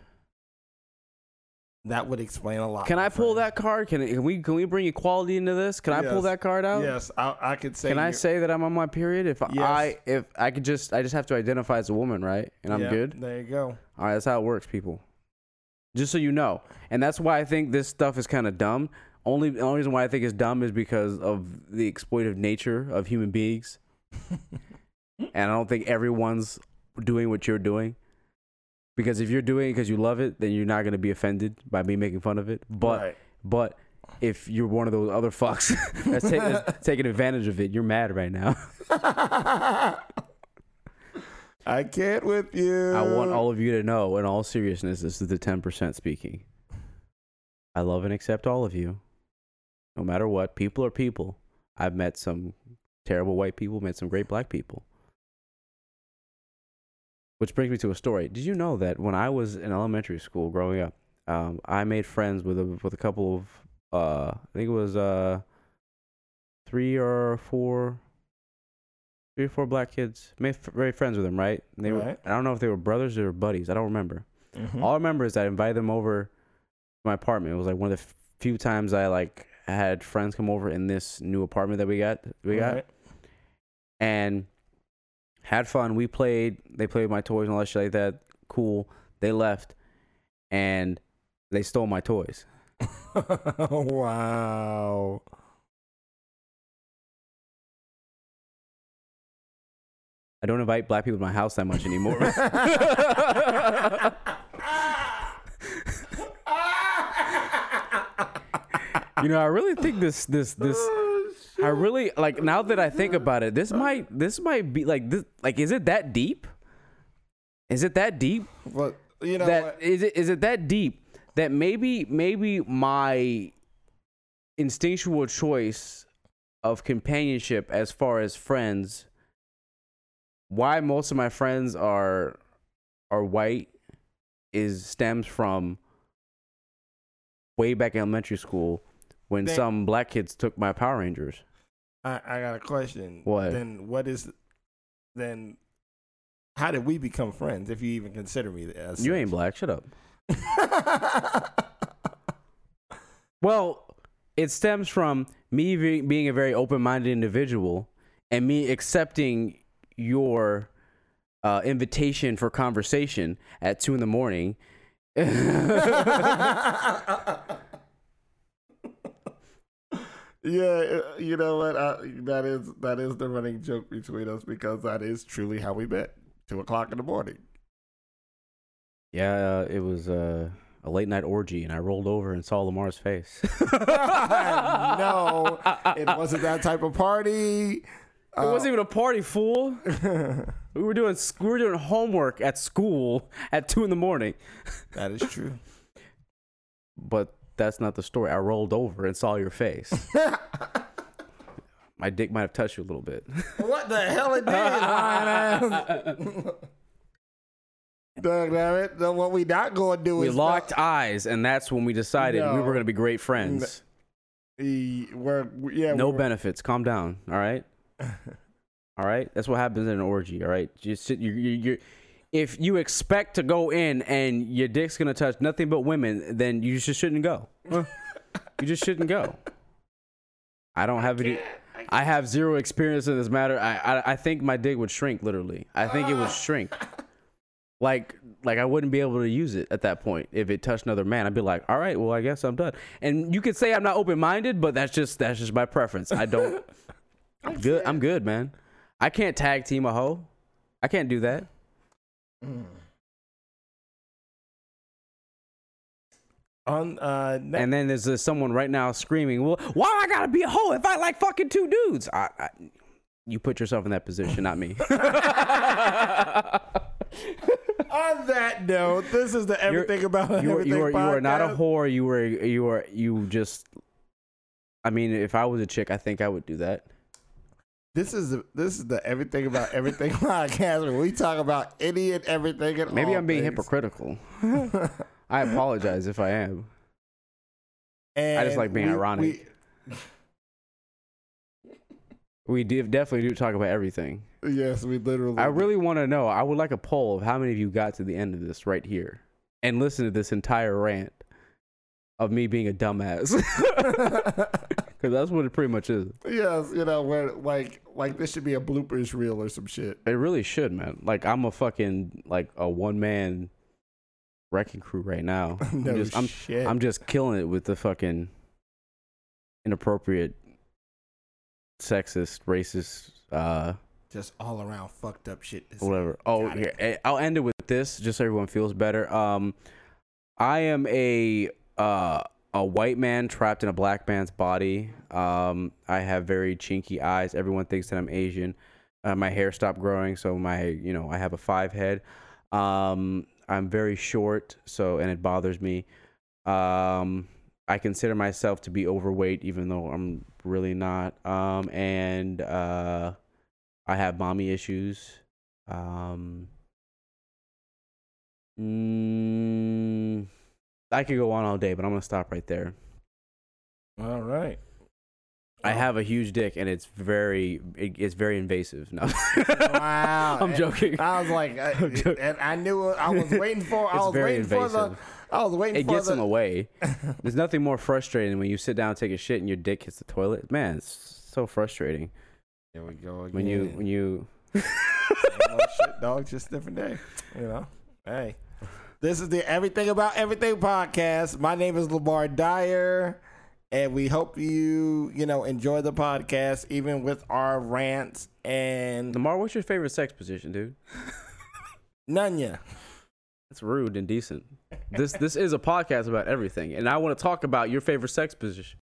That would explain a lot. Can I pull that card? Can, can we can we bring equality into this? Can I pull Yes. that card out? Yes, I, I could say. Can I you're- say that I'm on my period? If. I if I could just I just have to identify as a woman, right? And I'm Yeah, good. There you go. All right, that's how it works, people. Just so you know, and that's why I think this stuff is kind of dumb. Only the only reason why I think it's dumb is because of the exploitive nature of human beings, and I don't think everyone's doing what you're doing. Because if you're doing it because you love it, then you're not gonna be offended by me making fun of it. But Right. but if you're one of those other fucks that's, that's taking advantage of it, you're mad right now. I can't with you. I want all of you to know, in all seriousness, this is the 10% speaking. I love and accept all of you, no matter what. People are people. I've met some terrible white people, met some great black people. Which brings me to a story. Did you know that when I was in elementary school growing up, um, I made friends with a with a couple of uh, I think it was uh, three or four, three or four black kids. Made f- very friends with them, right? And they were, Right. I don't know if they were brothers or buddies. I don't remember. Mhm. All I remember is that I invited them over to my apartment. It was like one of the few times I like had friends come over in this new apartment that we got. We got Right. and had fun. We played. They played with my toys and all that shit like that. Cool. They left, and they stole my toys. wow. I don't invite black people to my house that much anymore. you know, I really think this this this I really like now that I think about it, this might this might be like this like is it that deep? Is it that deep? But you know that what? is it is it that deep that maybe maybe my instinctual choice of companionship as far as friends why most of my friends are are white is stems from way back in elementary school when They- some black kids took my Power Rangers. I, I got a question. What? Then what is? Then how did we become friends? If you even consider me as You ain't black, shut up. Well, it stems from me be- being a very open-minded individual and me accepting your uh, invitation for conversation at two in the morning. Yeah, uh, you know what? I, that is that is the running joke between us because that is truly how we met. Two o'clock in the morning. Yeah, uh, it was uh, a late night orgy, and I rolled over and saw Lamar's face. no, it wasn't that type of party. It wasn't even a party, fool. we were doing we were doing homework at school at two in the morning. That is true. But that's not the story. I rolled over and saw your face. My dick might have touched you a little bit. what the hell it did, lying? Doug, damn it. What we not going to do we is locked eyes, and that's when we decided we No. were going to be great friends. E- we're, yeah, No we're- benefits. Calm down. All right. All right. That's what happens in an orgy. All right. You sit. You. You. you if you expect to go in and your dick's gonna touch nothing but women, then you just shouldn't go. you just shouldn't go. I don't have any. I have zero experience in this matter. I, I I think my dick would shrink. Literally, I think it would ah. shrink. Like like I wouldn't be able to use it at that point if it touched another man. I'd be like, all right, well I guess I'm done. And you could say I'm not open minded, but that's just that's just my preference. I don't. I'm good. I'm good, man. I can't tag team a hoe. I can't do that. On uh, ne- And then there's uh, someone right now screaming, "Well, why I gotta be a hoe if I like fucking two dudes?" I, I, you put yourself in that position, not me. on that note, this is the everything about you, are- everything you are you are not a whore. You were you are you just. I mean, if I was a chick, I think I would do that. This is the, this is the everything about everything podcast where we talk about any and everything and Maybe all I'm being things. hypocritical. I apologize if I am. and just like being we- ironic. We did definitely do talk about everything. yes, we literally. I really want to know. I would like a poll of how many of you got to the end of this right here and listen to this entire rant of me being a dumbass. Because that's what it pretty much is. yes, you know where like like this should be a bloopers reel or some shit. It really should, man. Like I'm a fucking like a one man wrecking crew right now. no I'm just I'm shit. I'm just killing it with the fucking inappropriate, sexist, racist, uh, just all around fucked up shit. Whatever. Oh, Got here, it. eh, I'll end it with this, just so everyone feels better. Um, I am a uh a white man trapped in a black man's body. Um, I have very chinky eyes. Everyone thinks that I'm Asian. Uh, my hair stopped growing, so my you know I have a five head. Um, I'm very short, so and it bothers me. Um, I consider myself to be overweight, even though I'm really not. Um, and uh, I have mommy issues. Um, mm, I could go on all day, but I'm gonna stop right there. All right. I have a huge dick, and it's very, it, it's very invasive. No, Wow. I'm joking. I was like, uh, I, and I knew I was waiting for. I was very waiting for the. invasive. I was waiting It for gets the. in the way. There's nothing more frustrating than when you sit down, and take a shit, and your dick hits the toilet. Man, it's so frustrating Here we go again. when you when you. Shit, dog. Just different day. You know. Hey, this is the Everything About Everything podcast. My name is Lamar Dyer, and we hope you you know enjoy the podcast, even with our rants and Lamar, what's your favorite sex position, dude? none ya. That's rude and decent. This this is a podcast about everything, and I want to talk about your favorite sex position.